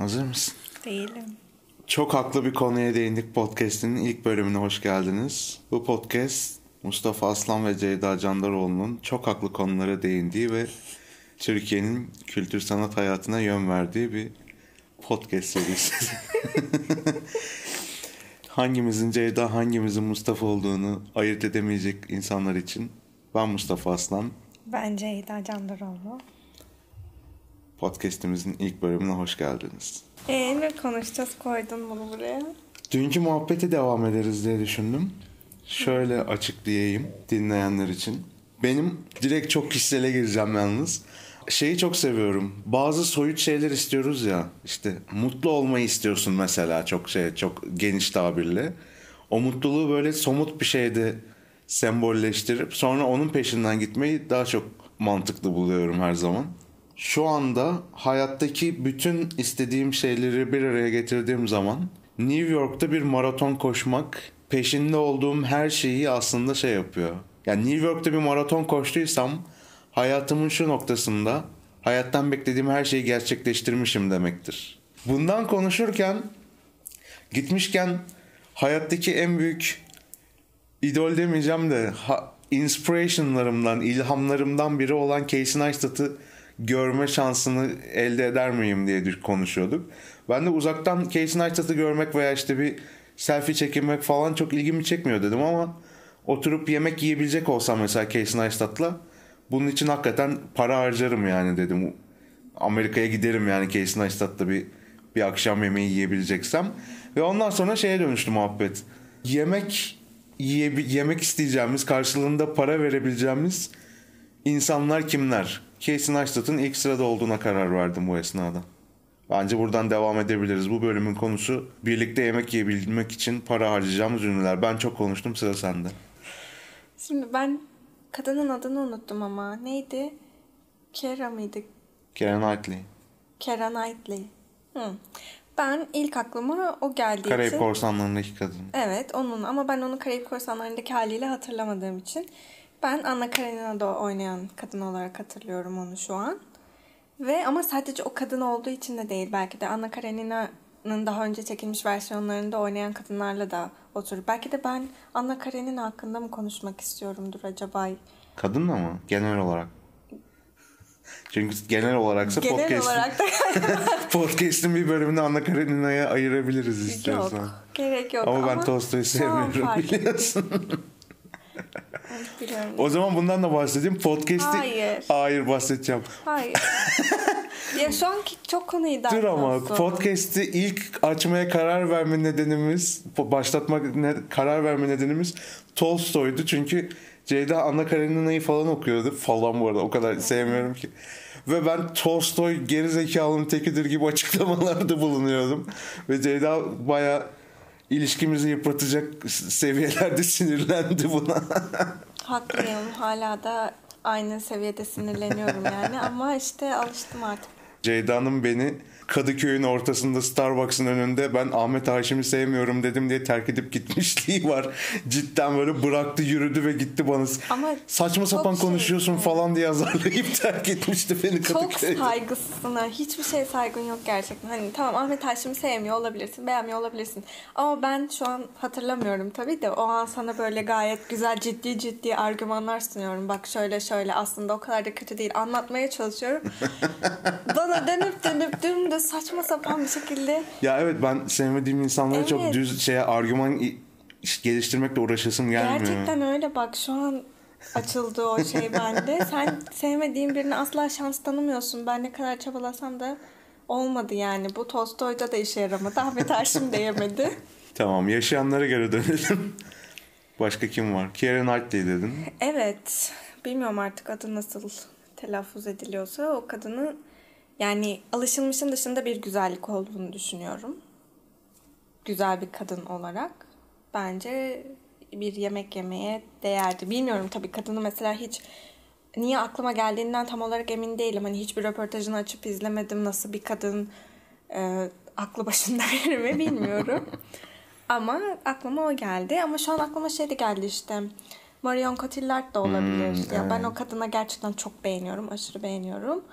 Hazır mısın? Değilim. Çok haklı bir konuya değindik podcast'inin ilk bölümüne hoş geldiniz. Bu podcast Mustafa Aslan ve Ceyda Candaroğlu'nun çok haklı konulara değindiği ve Türkiye'nin kültür sanat hayatına yön verdiği bir podcast serisi. hangimizin Ceyda hangimizin Mustafa olduğunu ayırt edemeyecek insanlar için ben Mustafa Aslan. Ben Ceyda Candaroğlu. Podcast'imizin ilk bölümüne hoş geldiniz. Ee, ne konuşacağız koydun bunu buraya? Dünkü muhabbete devam ederiz diye düşündüm. Şöyle açıklayayım dinleyenler için. Benim direkt çok kişisele gireceğim yalnız. Şeyi çok seviyorum. Bazı soyut şeyler istiyoruz ya. İşte mutlu olmayı istiyorsun mesela çok şey çok geniş tabirle. O mutluluğu böyle somut bir şeyde sembolleştirip sonra onun peşinden gitmeyi daha çok mantıklı buluyorum her zaman. Şu anda hayattaki bütün istediğim şeyleri bir araya getirdiğim zaman New York'ta bir maraton koşmak peşinde olduğum her şeyi aslında şey yapıyor. Yani New York'ta bir maraton koştuysam hayatımın şu noktasında hayattan beklediğim her şeyi gerçekleştirmişim demektir. Bundan konuşurken gitmişken hayattaki en büyük idol demeyeceğim de ha, inspirationlarımdan, ilhamlarımdan biri olan Casey Neistat'ı görme şansını elde eder miyim diye konuşuyorduk. Ben de uzaktan Casey Neistat'ı görmek veya işte bir selfie çekinmek falan çok ilgimi çekmiyor dedim ama oturup yemek yiyebilecek olsam mesela Casey Neistat'la bunun için hakikaten para harcarım yani dedim. Amerika'ya giderim yani Casey Neistat'la bir bir akşam yemeği yiyebileceksem. Ve ondan sonra şeye dönüştü muhabbet. Yemek yiye, yemek isteyeceğimiz, karşılığında para verebileceğimiz insanlar kimler? Casey Neistat'ın ilk sırada olduğuna karar verdim bu esnada. Bence buradan devam edebiliriz. Bu bölümün konusu birlikte yemek yiyebilmek için para harcayacağımız ünlüler. Ben çok konuştum sıra sende. Şimdi ben kadının adını unuttum ama neydi? Kera mıydı? Keira Knightley. Kera Knightley. Hı. Ben ilk aklıma o geldiği Karayip için... Korsanları'ndaki kadın. Evet onun ama ben onu Karayip Korsanları'ndaki haliyle hatırlamadığım için ben Anna Karenina'da oynayan kadın olarak hatırlıyorum onu şu an. Ve ama sadece o kadın olduğu için de değil belki de Anna Karenina'nın daha önce çekilmiş versiyonlarında oynayan kadınlarla da oturup belki de ben Anna Karenina hakkında mı konuşmak istiyorumdur acaba? Kadınla mı? Genel olarak. Çünkü genel olaraksa Genel podcast, olarak da podcast'in bir bölümünü Anna Karenina'ya ayırabiliriz istiyorsan. yok. Gerek yok. Ama ben Tolstoy'u sevmiyorum biliyorsun. Biliyorum. o zaman bundan da bahsedeyim. Podcast'i... Hayır. Hayır bahsedeceğim. Hayır. ya şu anki çok konuyu Dur ama podcast'i ilk açmaya karar verme nedenimiz, başlatmak ne, karar verme nedenimiz Tolstoy'du. Çünkü Ceyda Anna Karenina'yı falan okuyordu. Falan bu arada o kadar sevmiyorum ki. Ve ben Tolstoy gerizekalının tekidir gibi açıklamalarda bulunuyordum. Ve Ceyda baya ilişkimizi yıpratacak seviyelerde sinirlendi buna. Haklıyım. Hala da aynı seviyede sinirleniyorum yani. Ama işte alıştım artık. Ceyda'nın beni Kadıköy'ün ortasında Starbucks'ın önünde ben Ahmet Haşim'i sevmiyorum dedim diye terk edip gitmişliği var. Cidden böyle bıraktı yürüdü ve gitti bana. Ama Saçma çok sapan şey- konuşuyorsun falan diye azarlayıp terk etmişti beni Çok Kadıköy'de. saygısızsın. ha. Hiçbir şey saygın yok gerçekten. Hani tamam Ahmet Haşim'i sevmiyor olabilirsin, beğenmiyor olabilirsin. Ama ben şu an hatırlamıyorum tabii de o an sana böyle gayet güzel ciddi ciddi argümanlar sunuyorum. Bak şöyle şöyle aslında o kadar da kötü değil. Anlatmaya çalışıyorum. Bana dönüp dönüp dümdüz saçma sapan bir şekilde Ya evet ben sevmediğim insanlara çok Evet. düz şeye argüman geliştirmekle uğraşasım gelmiyor. Gerçekten öyle bak şu an açıldı o şey bende. Sen sevmediğin birine asla şans tanımıyorsun. Ben ne kadar çabalasam da olmadı yani. Bu Tolstoy'da da işe yaramadı. Ahmet Haşim de yemedi. Tamam yaşayanlara göre dönelim. Başka kim var? Keira Knightley dedin. Evet. Bilmiyorum artık adı nasıl telaffuz ediliyorsa o kadının yani alışılmışın dışında bir güzellik olduğunu düşünüyorum. Güzel bir kadın olarak. Bence bir yemek yemeye değerdi. Bilmiyorum tabii kadını mesela hiç niye aklıma geldiğinden tam olarak emin değilim. Hani hiçbir röportajını açıp izlemedim. Nasıl bir kadın e, aklı başında verir mi bilmiyorum. Ama aklıma o geldi. Ama şu an aklıma şey de geldi işte. Marion Cotillard da olabilir. Hmm, ya ben evet. o kadına gerçekten çok beğeniyorum. Aşırı beğeniyorum.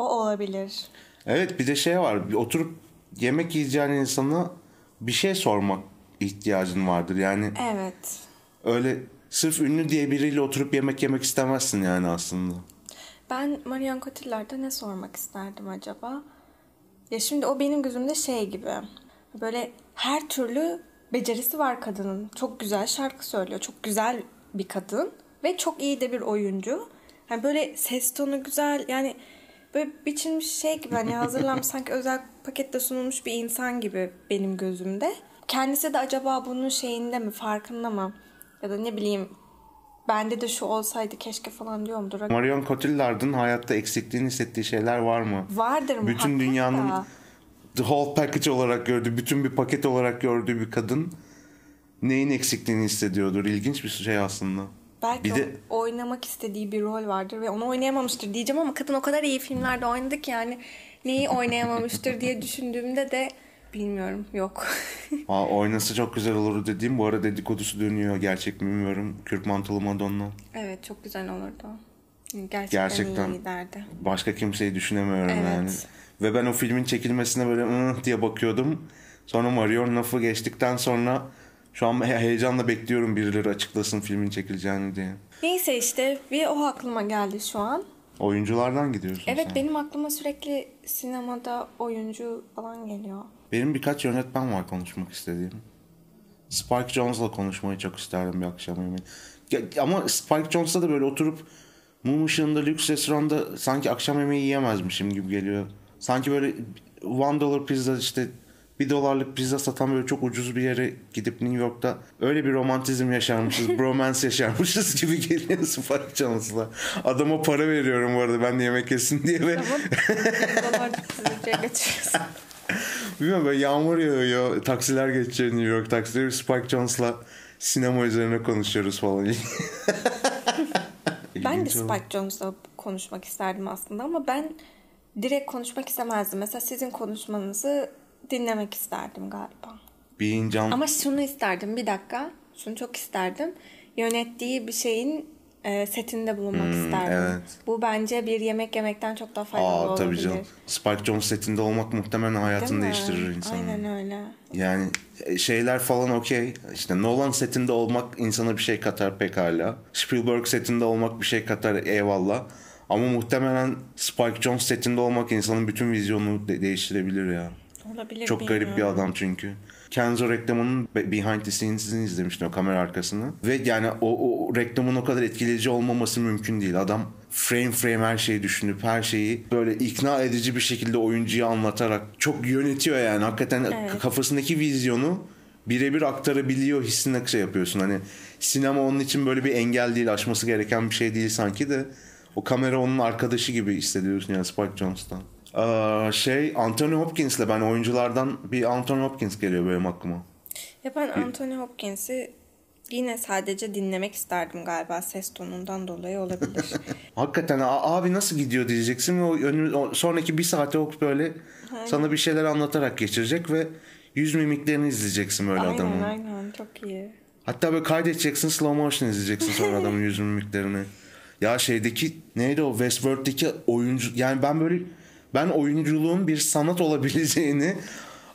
O olabilir. Evet bir de şey var. Oturup yemek yiyeceğin insana bir şey sormak ihtiyacın vardır. Yani Evet. öyle sırf ünlü diye biriyle oturup yemek yemek istemezsin yani aslında. Ben Marion Cotillard'a ne sormak isterdim acaba? Ya şimdi o benim gözümde şey gibi. Böyle her türlü becerisi var kadının. Çok güzel şarkı söylüyor. Çok güzel bir kadın. Ve çok iyi de bir oyuncu. Yani böyle ses tonu güzel. Yani böyle biçilmiş şey gibi. Hani hazırlanmış sanki özel pakette sunulmuş bir insan gibi benim gözümde. Kendisi de acaba bunun şeyinde mi farkında mı? Ya da ne bileyim bende de şu olsaydı keşke falan diyor mudur? Marion Cotillard'ın hayatta eksikliğini hissettiği şeyler var mı? Vardır muhakkak Bütün dünyanın da. the whole package olarak gördüğü, bütün bir paket olarak gördüğü bir kadın neyin eksikliğini hissediyordur? İlginç bir şey aslında. Belki Bir de oynamak istediği bir rol vardır ve onu oynayamamıştır diyeceğim ama kadın o kadar iyi filmlerde oynadı ki yani neyi oynayamamıştır diye düşündüğümde de bilmiyorum yok. Aa, oynasa çok güzel olur dediğim bu ara dedikodusu dönüyor gerçek mi bilmiyorum. Kürk mantolu Madonna. evet çok güzel olurdu. Gerçekten, Gerçekten. iyi giderdi. Başka kimseyi düşünemiyorum Evet. yani. Ve ben o filmin çekilmesine böyle "Hı" diye bakıyordum. Sonra Marion lafı geçtikten sonra şu an he- heyecanla bekliyorum birileri açıklasın filmin çekileceğini diye. Neyse işte bir o aklıma geldi şu an. Oyunculardan gidiyorsun Evet sen. benim aklıma sürekli sinemada oyuncu falan geliyor. Benim birkaç yönetmen var konuşmak istediğim. Spike Jonze'la konuşmayı çok isterdim bir akşam yemeği. Ya- Ama Spike Jonze'la da böyle oturup mum ışığında lüks restoranda sanki akşam yemeği yiyemezmişim gibi geliyor. Sanki böyle one dollar pizza işte bir dolarlık pizza satan böyle çok ucuz bir yere gidip New York'ta öyle bir romantizm yaşarmışız, bromance yaşarmışız gibi geliyor Spike Jonze'la. Adama para veriyorum bu arada ben de yemek yesin diye ve Tamam. Bilmiyorum böyle yağmur yağıyor. Taksiler geçiyor New York taksileri. Spike Jonze'la sinema üzerine konuşuyoruz falan. Ben de. Spike Jonze'la konuşmak isterdim aslında ama ben direkt konuşmak istemezdim. Mesela sizin konuşmanızı dinlemek isterdim galiba. Being John Ama şunu isterdim bir dakika. Şunu çok isterdim. Yönettiği bir şeyin e, setinde bulunmak isterdim. Hmm, evet. Bu bence bir yemek yemekten çok daha faydalı Aa olabilir. tabii canım. Spike Jonze setinde olmak muhtemelen hayatını değiştirir insanın. Aynen öyle. Yani e, şeyler falan okey. İşte Nolan setinde olmak insana bir şey katar pekala. Spielberg setinde olmak bir şey katar eyvallah. Ama muhtemelen Spike Jonze setinde olmak insanın bütün vizyonunu de- değiştirebilir ya. Olabilir Çok garip bir bilmiyorum. adam çünkü. Kenzo reklamının be- behind the scenes'ini izlemiştim o kamera arkasını. Ve yani o, o reklamın o kadar etkileyici olmaması mümkün değil. Adam frame frame her şeyi düşünüp her şeyi böyle ikna edici bir şekilde oyuncuya anlatarak çok yönetiyor yani. Hakikaten Evet. kafasındaki vizyonu birebir aktarabiliyor hissine şey yapıyorsun. Hani sinema onun için böyle bir engel değil, aşması gereken bir şey değil sanki de o kamera onun arkadaşı gibi hissediyorsun yani Spike Jonze'dan. Şey Anthony Hopkins'le ben oyunculardan bir Anthony Hopkins geliyor benim aklıma. Ya ben Anthony Hopkins'i yine sadece dinlemek isterdim galiba ses tonundan dolayı olabilir. Hakikaten "A- abi nasıl gidiyor diyeceksin ve o, önümüz- o sonraki bir saate o böyle sana bir şeyler anlatarak geçirecek ve yüz mimiklerini izleyeceksin böyle aynen adamın. aynen çok iyi. Hatta böyle kaydedeceksin slow motion izleyeceksin sonra adamın yüz mimiklerini. Ya şeydeki neydi o Westworld'deki oyuncu yani ben böyle ben oyunculuğun bir sanat olabileceğini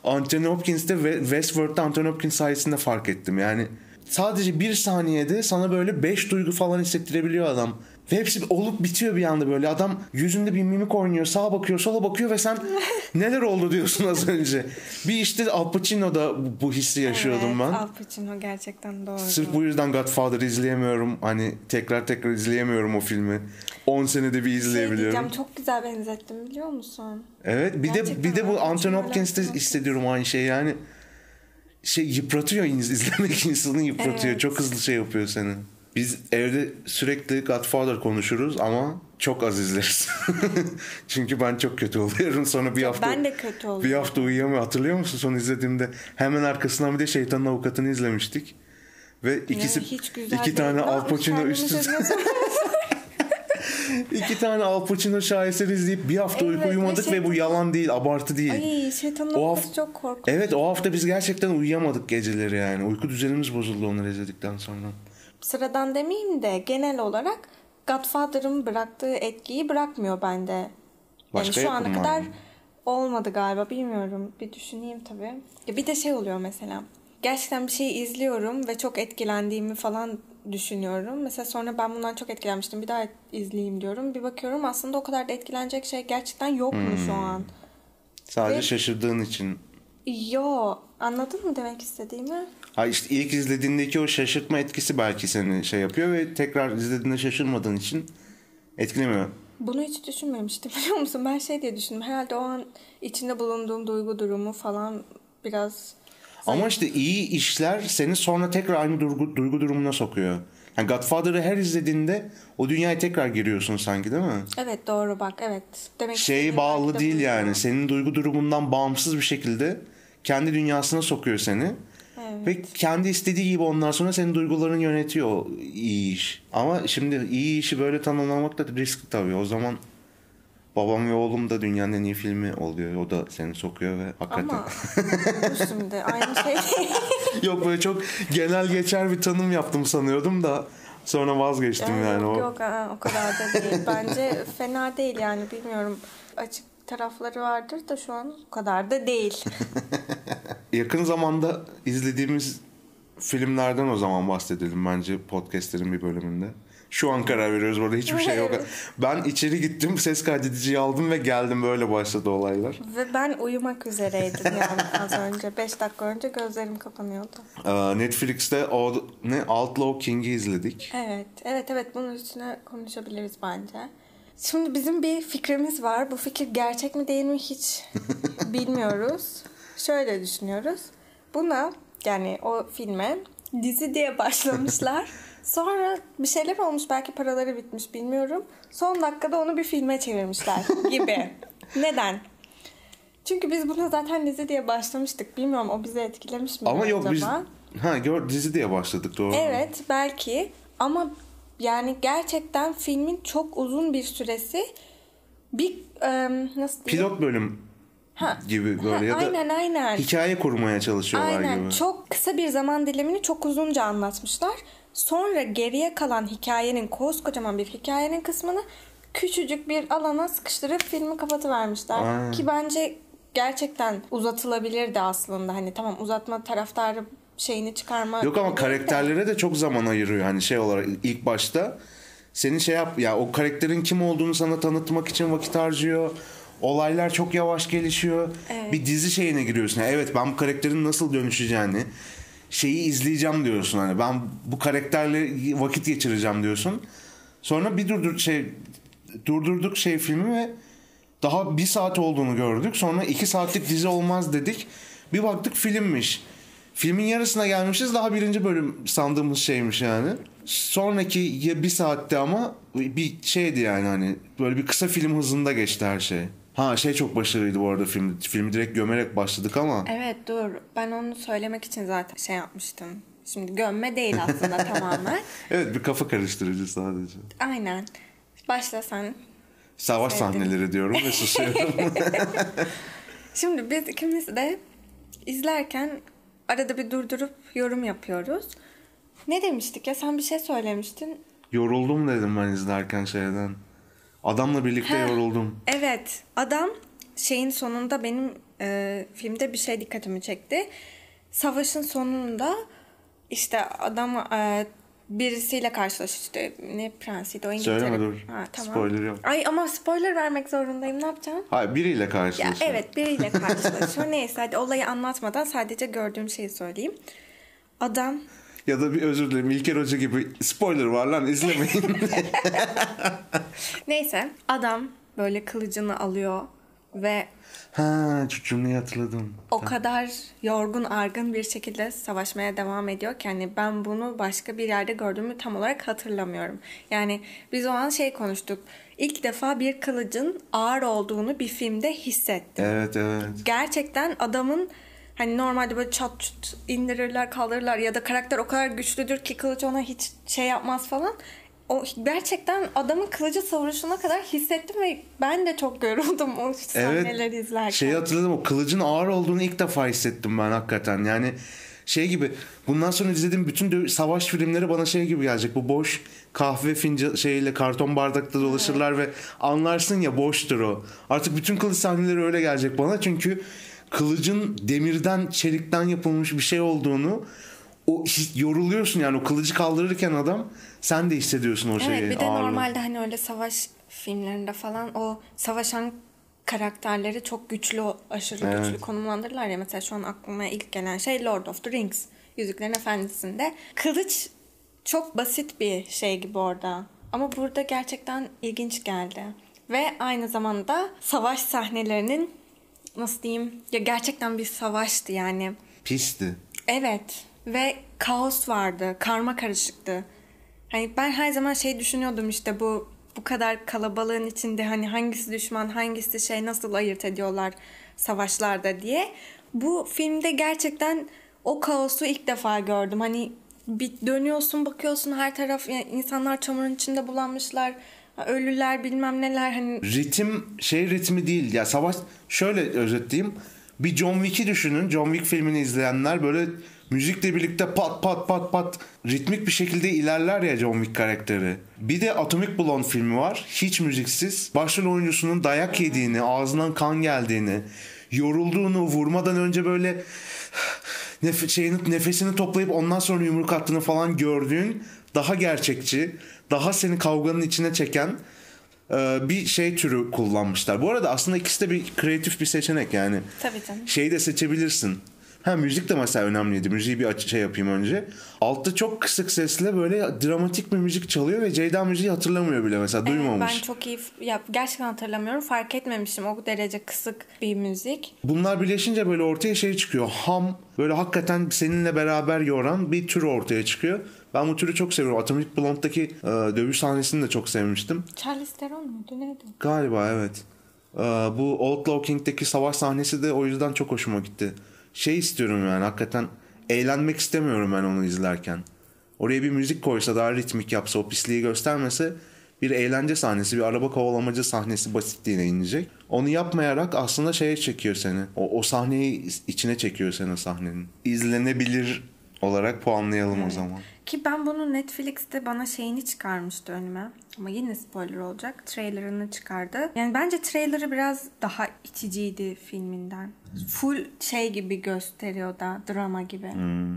Anthony Hopkins'te ve Westworld'da Anthony Hopkins sayesinde fark ettim. Yani sadece bir saniyede sana böyle beş duygu falan hissettirebiliyor adam. Ve hepsi olup bitiyor bir anda böyle. Adam yüzünde bir mimik oynuyor. Sağa bakıyor, sola bakıyor ve sen neler oldu diyorsun az önce. Bir işte Al Pacino'da bu- hissi yaşıyordum evet, ben. Al Pacino gerçekten doğru. Sırf bu yüzden Godfather izleyemiyorum. Hani tekrar tekrar izleyemiyorum o filmi. 10 senede bir şey izleyebiliyorum. diyeceğim çok güzel benzettim biliyor musun? evet bir de Gerçekten bir de bu. Anthony Çok Hopkins'te hissediyorum aynı şey yani. Şey yıpratıyor iz- izlemek insanı yıpratıyor. Evet. Çok hızlı şey yapıyor seni. Biz evde sürekli Godfather konuşuruz ama çok az izleriz. Çünkü ben çok kötü oluyorum. Sonra bir hafta Ben de kötü bir oluyorum. hafta uyuyamıyorum. Hatırlıyor musun son izlediğimde? Hemen arkasından bir de Şeytanın Avukatı'nı izlemiştik. Ve ikisi güzel iki tane Ne Al Pacino üst üste iki tane Al Pacino şaheseri izleyip bir hafta Evet, uyku ve uyumadık ve, şeytan- bu yalan değil, abartı değil. Ay şeytanın O avukatı haf- çok korkunç. Evet o hafta biz gerçekten uyuyamadık geceleri yani. Uyku düzenimiz bozuldu onları izledikten sonra. Sıradan demeyeyim de genel olarak Godfather'ın bıraktığı etkiyi bırakmıyor bende. Yani Başka şu ana kadar mı? olmadı galiba bilmiyorum. Bir düşüneyim tabii. Ya bir de şey oluyor mesela. Gerçekten bir şeyi izliyorum ve çok etkilendiğimi falan düşünüyorum. Mesela sonra ben bundan çok etkilenmiştim. Bir daha izleyeyim diyorum. Bir bakıyorum aslında o kadar da etkilenecek şey gerçekten yok mu şu an? Sadece Ve- şaşırdığın için. Yo. Anladın mı demek istediğimi? Ha işte ilk izlediğindeki o şaşırtma etkisi belki seni şey yapıyor ve tekrar izlediğinde şaşırmadığın için etkilemiyor. Bunu hiç düşünmemiştim biliyor musun? Ben şey diye düşündüm. Herhalde o an içinde bulunduğum duygu durumu falan biraz... Ama işte iyi işler seni sonra tekrar aynı duygu, duygu durumuna sokuyor. Yani Godfather'ı her izlediğinde o dünyaya tekrar giriyorsun sanki değil mi? Evet doğru bak evet. Demek istediğim bağlı de değil yani. Senin duygu durumundan bağımsız bir şekilde kendi dünyasına sokuyor seni. Evet. Ve kendi istediği gibi ondan sonra senin duygularını yönetiyor o iyi iş. Ama şimdi iyi işi böyle tanımlamak da riskli tabii. O zaman Babam ve Oğlum da dünyanın en iyi filmi oluyor. O da seni sokuyor ve hakikaten. Ama şimdi aynı şey. Yok böyle çok genel geçer bir tanım yaptım sanıyordum da sonra vazgeçtim yani. yok o. yok aa, o kadar da değil. Bence fena değil yani bilmiyorum. Açık tarafları vardır da şu an o kadar da değil. Yakın zamanda izlediğimiz filmlerden o zaman bahsedelim bence podcastlerin bir bölümünde. Şu an karar veriyoruz burada hiçbir şey yok. Ben içeri gittim ses kaydediciyi aldım ve geldim böyle başladı olaylar. Ve ben uyumak üzereydim yani az önce. 5 dakika önce gözlerim kapanıyordu. Ee, Netflix'te o ne Outlaw King'i izledik. Evet, evet, evet. Bunun üstüne konuşabiliriz bence. Şimdi bizim bir fikrimiz var. Bu fikir gerçek mi değil mi hiç bilmiyoruz. Şöyle düşünüyoruz. Buna yani o filme dizi diye başlamışlar. Sonra bir şeyler olmuş belki paraları bitmiş bilmiyorum. Son dakikada onu bir filme çevirmişler gibi. Neden? Çünkü biz buna zaten dizi diye başlamıştık. Bilmiyorum o bizi etkilemiş mi Ama yok acaba? biz ha gör dizi diye başladık doğru. Evet belki ama yani gerçekten filmin çok uzun bir süresi bir nasıl diyeyim? Pilot bölüm Ha, gibi böyle ha, ya da aynen aynen. hikaye kurmaya çalışıyorlar Aynen gibi. çok kısa bir zaman dilimini çok uzunca anlatmışlar. Sonra geriye kalan hikayenin koskocaman bir hikayenin kısmını küçücük bir alana sıkıştırıp filmi kapatıvermişler. Aynen. Ki bence gerçekten uzatılabilirdi aslında. Hani tamam uzatma taraftarı şeyini çıkarma. Yok ama karakterlere de çok zaman ayırıyor hani şey olarak ilk başta. Senin şey yap ya o karakterin kim olduğunu sana tanıtmak için vakit harcıyor. Olaylar çok yavaş gelişiyor. Evet. Bir dizi şeyine giriyorsun. Yani evet ben bu karakterin nasıl dönüşeceğini şeyi izleyeceğim diyorsun hani. Ben bu karakterle vakit geçireceğim diyorsun. Sonra bir durdur şey durdurduk şey filmi ve daha bir saat olduğunu gördük. Sonra iki saatlik dizi olmaz dedik. Bir baktık filmmiş. Filmin yarısına gelmişiz. Daha birinci bölüm sandığımız şeymiş yani. Sonraki ya bir saatte ama bir şeydi yani hani böyle bir kısa film hızında geçti her şey. Ha şey çok başarılıydı bu arada film. Filmi direkt gömerek başladık ama. Evet dur. Ben onu söylemek için zaten şey yapmıştım. Şimdi gömme değil aslında tamamen. Evet bir kafa karıştırıcı sadece. Aynen. Başla sen. Savaş Sevdim. sahneleri diyorum ve susuyorum. Şimdi biz ikimiz de izlerken arada bir durdurup yorum yapıyoruz. Ne demiştik ya? Sen bir şey söylemiştin. yoruldum dedim ben izlerken şeyden. Adamla birlikte Ha. yoruldum. Evet. Adam şeyin sonunda benim e, filmde bir şey dikkatimi çekti. Savaşın sonunda işte adam e, birisiyle karşılaşıyor. İşte ne prensiydi o İngiltere. Söyleme dur. Ha, tamam. Spoiler yok. Ay ama spoiler vermek zorundayım. Ne yapacağım? Hayır biriyle Ya karşılaşıyor. evet biriyle karşılaşıyor. Neyse hadi olayı anlatmadan sadece gördüğüm şeyi söyleyeyim. Adam Ya da bir özür dilerim İlker Hoca gibi spoiler var lan izlemeyin. neyse adam böyle kılıcını alıyor ve ha şu cümleyi hatırladım. o kadar yorgun argın bir şekilde savaşmaya devam ediyor ki hani ben bunu başka bir yerde gördüğümü tam olarak hatırlamıyorum. Yani biz o an şey konuştuk. İlk defa bir kılıcın ağır olduğunu bir filmde hissettim. Evet evet. gerçekten adamın hani normalde böyle çat çut indirirler kaldırırlar ya da karakter o kadar güçlüdür ki kılıç ona hiç şey yapmaz falan. O gerçekten adamın kılıcı savuruşuna kadar hissettim ve ben de çok yoruldum o sahneleri izlerken. Şeyi hatırladım o kılıcın ağır olduğunu ilk defa hissettim ben hakikaten. Yani Şey gibi bundan sonra izlediğim bütün savaş filmleri bana şey gibi gelecek. Bu boş kahve fincan şeyle karton bardakta dolaşırlar ve anlarsın ya boştur o. Artık bütün kılıç sahneleri öyle gelecek bana çünkü kılıcın demirden çelikten yapılmış bir şey olduğunu o yoruluyorsun yani o kılıcı kaldırırken adam sen de hissediyorsun o şeyi. Evet bir de ağırlığı. normalde hani öyle savaş filmlerinde falan o savaşan karakterleri çok güçlü, aşırı Evet. güçlü konumlandırırlar ya. Mesela şu an aklıma ilk gelen şey Lord of the Rings. Yüzüklerin Efendisi'nde. Kılıç çok basit bir şey gibi orada. Ama burada gerçekten ilginç geldi. Ve aynı zamanda savaş sahnelerinin nasıl diyeyim ya gerçekten bir savaştı yani. Pisti. Evet ve kaos vardı, karma karışıktı. Hani ben her zaman şey düşünüyordum işte bu bu kadar kalabalığın içinde hani hangisi düşman, hangisi şey nasıl ayırt ediyorlar savaşlarda diye. Bu filmde gerçekten o kaosu ilk defa gördüm. Hani bir dönüyorsun bakıyorsun her taraf yani insanlar çamurun içinde bulanmışlar. Ölüler bilmem neler hani ritim şey ritmi değil ya savaş şöyle özetleyeyim bir John Wick'i düşünün John Wick filmini izleyenler böyle müzikle birlikte pat pat pat pat ritmik bir şekilde ilerler ya John Wick karakteri. Bir de Atomic Blonde filmi var hiç müziksiz başrol oyuncusunun dayak yediğini ağzından kan geldiğini yorulduğunu vurmadan önce böyle nef- şeyini, nefesini toplayıp ondan sonra yumruk attığını falan gördüğün daha gerçekçi, daha seni kavganın içine çeken e, bir şey türü kullanmışlar. Bu arada aslında ikisi de bir kreatif bir seçenek yani. tabii canım. Şeyi de seçebilirsin. Ha müzik de mesela önemliydi. Müziği bir şey yapayım önce. Altta çok kısık sesle böyle dramatik bir müzik çalıyor ve Ceyda müziği hatırlamıyor bile mesela duymamış. Ben çok iyi ya gerçekten hatırlamıyorum. Fark etmemişim o derece kısık bir müzik. Bunlar birleşince böyle ortaya şey çıkıyor. Ham böyle hakikaten seninle beraber yoran bir tür ortaya çıkıyor. Ben bu türü çok seviyorum. Atomic Blonde'daki e, dövüş sahnesini de çok sevmiştim. Charles Theron muydu neydi? Galiba evet. E, bu Outlaw King'deki savaş sahnesi de o yüzden çok hoşuma gitti. Şey istiyorum yani hakikaten eğlenmek istemiyorum ben onu izlerken. Oraya bir müzik koysa daha ritmik yapsa o pisliği göstermese bir eğlence sahnesi bir araba kovalamacı sahnesi basitliğine inecek. Onu yapmayarak aslında şeye çekiyor seni. O, o sahneyi içine çekiyor seni sahnenin. İzlenebilir olarak puanlayalım o zaman. Ki ben bunu Netflix'te bana şeyini çıkarmıştı önüme. Ama yine spoiler olacak. Trailerını çıkardı. Yani bence trailerı biraz daha içiciydi filminden. Full şey gibi gösteriyor da drama gibi.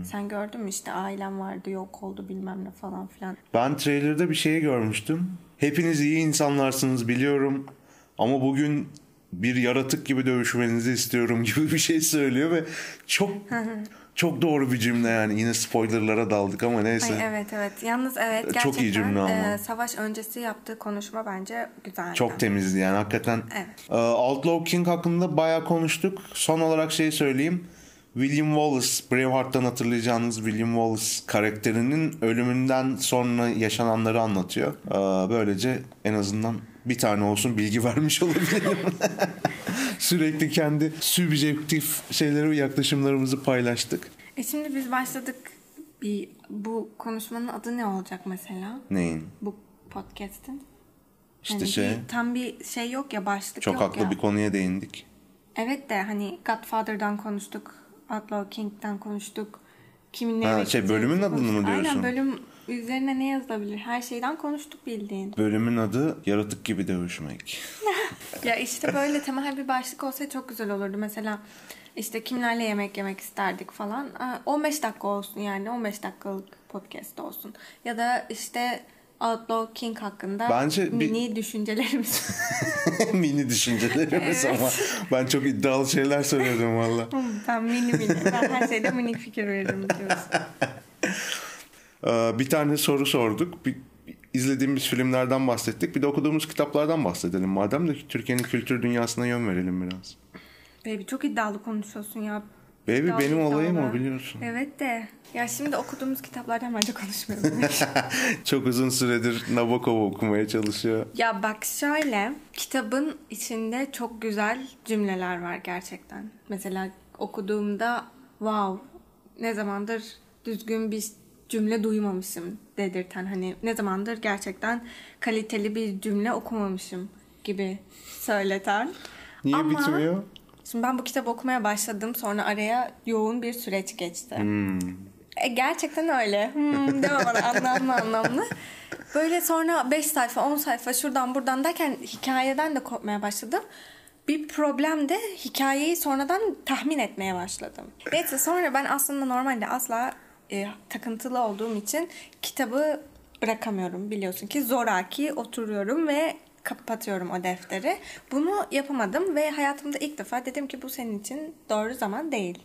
Sen gördün mü işte ailem vardı yok oldu bilmem ne falan filan. Ben trailer'da bir şey görmüştüm. Hepiniz iyi insanlarsınız biliyorum. Ama bugün bir yaratık gibi dövüşmenizi istiyorum gibi bir şey söylüyor ve çok çok doğru bir cümle yani. Yine spoilerlara daldık ama neyse. Ay evet evet. Yalnız evet Çok gerçekten iyi cümle ama. e, savaş öncesi yaptığı konuşma bence güzeldi. Çok temizdi yani hakikaten. Evet. Ee, Outlaw King hakkında bayağı konuştuk. Son olarak şey söyleyeyim. William Wallace, Braveheart'tan hatırlayacağınız William Wallace karakterinin ölümünden sonra yaşananları anlatıyor. Ee, böylece en azından bir tane olsun bilgi vermiş olabilirim. Sürekli kendi sübjektif şeyleri, yaklaşımlarımızı paylaştık. E şimdi biz başladık. Bir, bu konuşmanın adı ne olacak mesela? Neyin? Bu podcast'in. İşte Hani şey, bir- tam bir şey yok ya başlık çok yok haklı ya. bir konuya değindik. Evet de hani Godfather'dan konuştuk. Outlaw King'den konuştuk. Kimin Ha, şey, bölümün adını mı diyorsun? Aynen bölüm üzerine ne yazılabilir? Her şeyden konuştuk bildiğin. Bölümün adı Yaratık gibi dövüşmek. ya işte böyle temel bir başlık olsa çok güzel olurdu. Mesela işte kimlerle yemek yemek isterdik falan. Aa, 15 dakika olsun yani 15 dakikalık podcast olsun. Ya da işte Outlaw King hakkında Bence bir- mini düşüncelerimiz. Mini düşüncelerimiz ama ben çok iddialı şeyler söyledim valla. ben mini mini. Ben her şeyde minik fikir veririm biliyorsun. Ee, bir tane soru sorduk. Bir, izlediğimiz filmlerden bahsettik. Bir de okuduğumuz kitaplardan bahsedelim. Madem de Türkiye'nin kültür dünyasına yön verelim biraz. Baby çok iddialı konuşuyorsun ya. Baby İddialı, benim olayım o biliyorsun. Evet de. Ya şimdi okuduğumuz kitaplardan bence konuşmayalım. Çok uzun süredir Nabokov'u okumaya çalışıyor. ya bak şöyle. Kitabın içinde çok güzel cümleler var gerçekten. Mesela okuduğumda wow ne zamandır düzgün bir cümle duymamışım dedirten hani ne zamandır gerçekten kaliteli bir cümle okumamışım gibi söyleten. Niye Ama- bitmiyor? Şimdi ben bu kitabı okumaya başladım. Sonra araya yoğun bir süreç geçti. E, gerçekten öyle. Hmm, deme bana anlamlı anlamlı. Böyle sonra 5 sayfa 10 sayfa şuradan buradan derken hikayeden de kopmaya başladım. Bir problem de hikayeyi sonradan tahmin etmeye başladım. Neyse sonra ben aslında normalde asla e, takıntılı olduğum için kitabı bırakamıyorum biliyorsun ki zoraki oturuyorum ve kapatıyorum o defteri. Bunu yapamadım ve hayatımda ilk defa dedim ki bu senin için doğru zaman değil.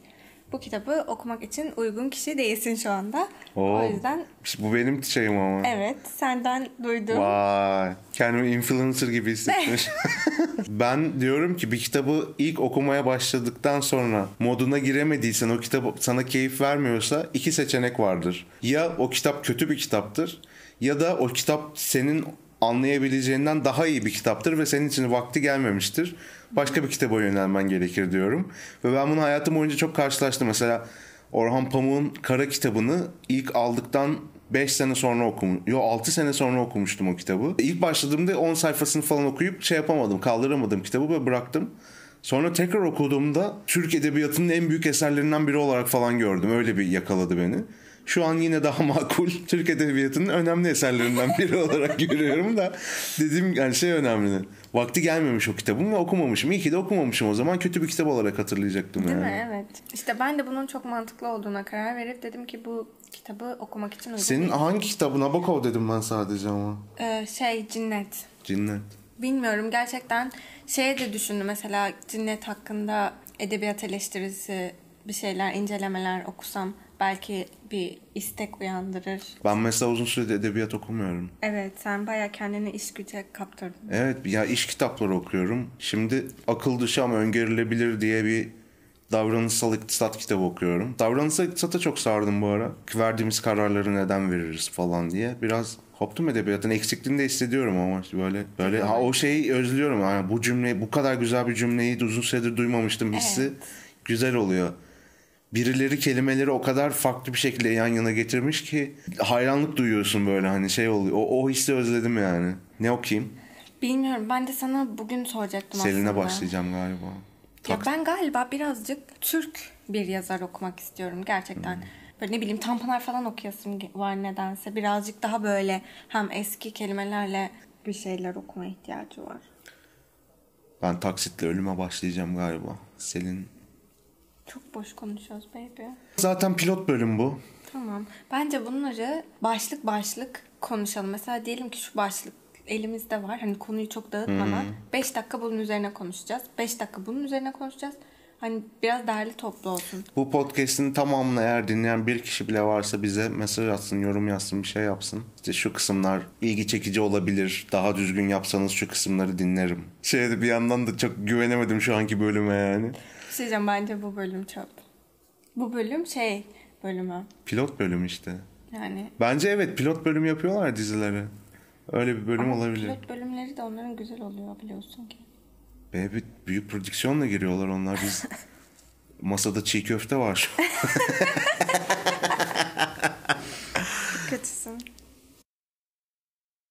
Bu kitabı okumak için uygun kişi değilsin şu anda. Oo. O yüzden bu benim şeyim ama. evet senden duydum. Vay. Kendimi influencer gibi hissetmiş. ben diyorum ki bir kitabı ilk okumaya başladıktan sonra moduna giremediysen o kitap sana keyif vermiyorsa iki seçenek vardır. Ya o kitap kötü bir kitaptır ya da o kitap senin anlayabileceğinden daha iyi bir kitaptır ve senin için vakti gelmemiştir. Başka bir kitaba yönelmen gerekir diyorum. Ve ben bunu hayatım boyunca çok karşılaştım. Mesela Orhan Pamuk'un Kara kitabını ilk aldıktan 5 sene sonra okum, yo 6 sene sonra okumuştum o kitabı. İlk başladığımda 10 sayfasını falan okuyup şey yapamadım, kaldıramadım kitabı ve bıraktım. Sonra tekrar okuduğumda Türk Edebiyatı'nın en büyük eserlerinden biri olarak falan gördüm. Öyle bir yakaladı beni. Şu an yine daha makul Türk Edebiyatı'nın önemli eserlerinden biri olarak görüyorum da dediğim yani şey önemli. Vakti gelmemiş o kitabın ve okumamışım. İyi ki de okumamışım o zaman kötü bir kitap olarak hatırlayacaktım Değil yani. mi? Evet. İşte ben de bunun çok mantıklı olduğuna karar verip dedim ki bu kitabı okumak için uygun Senin değil. hangi kitabı Nabokov dedim ben sadece ama. Ee, şey Cinnet. Cinnet. Bilmiyorum gerçekten şeye de düşündüm mesela Cinnet hakkında edebiyat eleştirisi bir şeyler incelemeler okusam belki bir istek uyandırır. Ben mesela uzun süredir edebiyat okumuyorum. Evet sen baya kendini iş güce kaptırdın. Evet ya iş kitapları okuyorum. Şimdi akıl dışı ama öngörülebilir diye bir davranışsal iktisat kitabı okuyorum. Davranışsal iktisata çok sardım bu ara. Verdiğimiz kararları neden veririz falan diye. Biraz koptum edebiyatın eksikliğini de hissediyorum ama böyle böyle ha o şeyi özlüyorum. Yani bu cümleyi bu kadar güzel bir cümleyi de uzun süredir duymamıştım hissi. Evet. Güzel oluyor. Birileri kelimeleri o kadar farklı bir şekilde yan yana getirmiş ki hayranlık duyuyorsun böyle hani şey oluyor. O, o hissi özledim yani. Ne okuyayım? Bilmiyorum ben de sana bugün soracaktım Selin'e aslında. başlayacağım galiba. Ya ben galiba birazcık Türk bir yazar okumak istiyorum gerçekten. Böyle ne bileyim Tanpınar falan okuyasım var nedense. Birazcık daha böyle hem eski kelimelerle bir şeyler okuma ihtiyacı var. Ben taksitle ölüme başlayacağım galiba. Selin. Çok boş konuşuyoruz baby. Zaten pilot bölüm bu. Tamam. Bence bunları başlık başlık konuşalım. Mesela diyelim ki şu başlık elimizde var. Hani konuyu çok dağıtmadan 5 dakika bunun üzerine konuşacağız. 5 dakika bunun üzerine konuşacağız. Hani biraz değerli toplu olsun. Bu podcast'in tamamını eğer dinleyen bir kişi bile varsa bize mesaj atsın, yorum yazsın, bir şey yapsın. İşte şu kısımlar ilgi çekici olabilir. Daha düzgün yapsanız şu kısımları dinlerim. Şeyde bir yandan da çok güvenemedim şu anki bölüme yani. Bir şey diyeceğim bence bu bölüm çöp. Bu bölüm şey bölümü. Pilot bölüm işte. Yani Bence evet pilot bölüm yapıyorlar dizilere. Öyle bir bölüm ama olabilir. pilot bölümleri de onların güzel oluyor biliyorsun ki. Ve bir büyük prodüksiyonla giriyorlar onlar biz. Masada çiğ köfte var. şu. Kötüsün.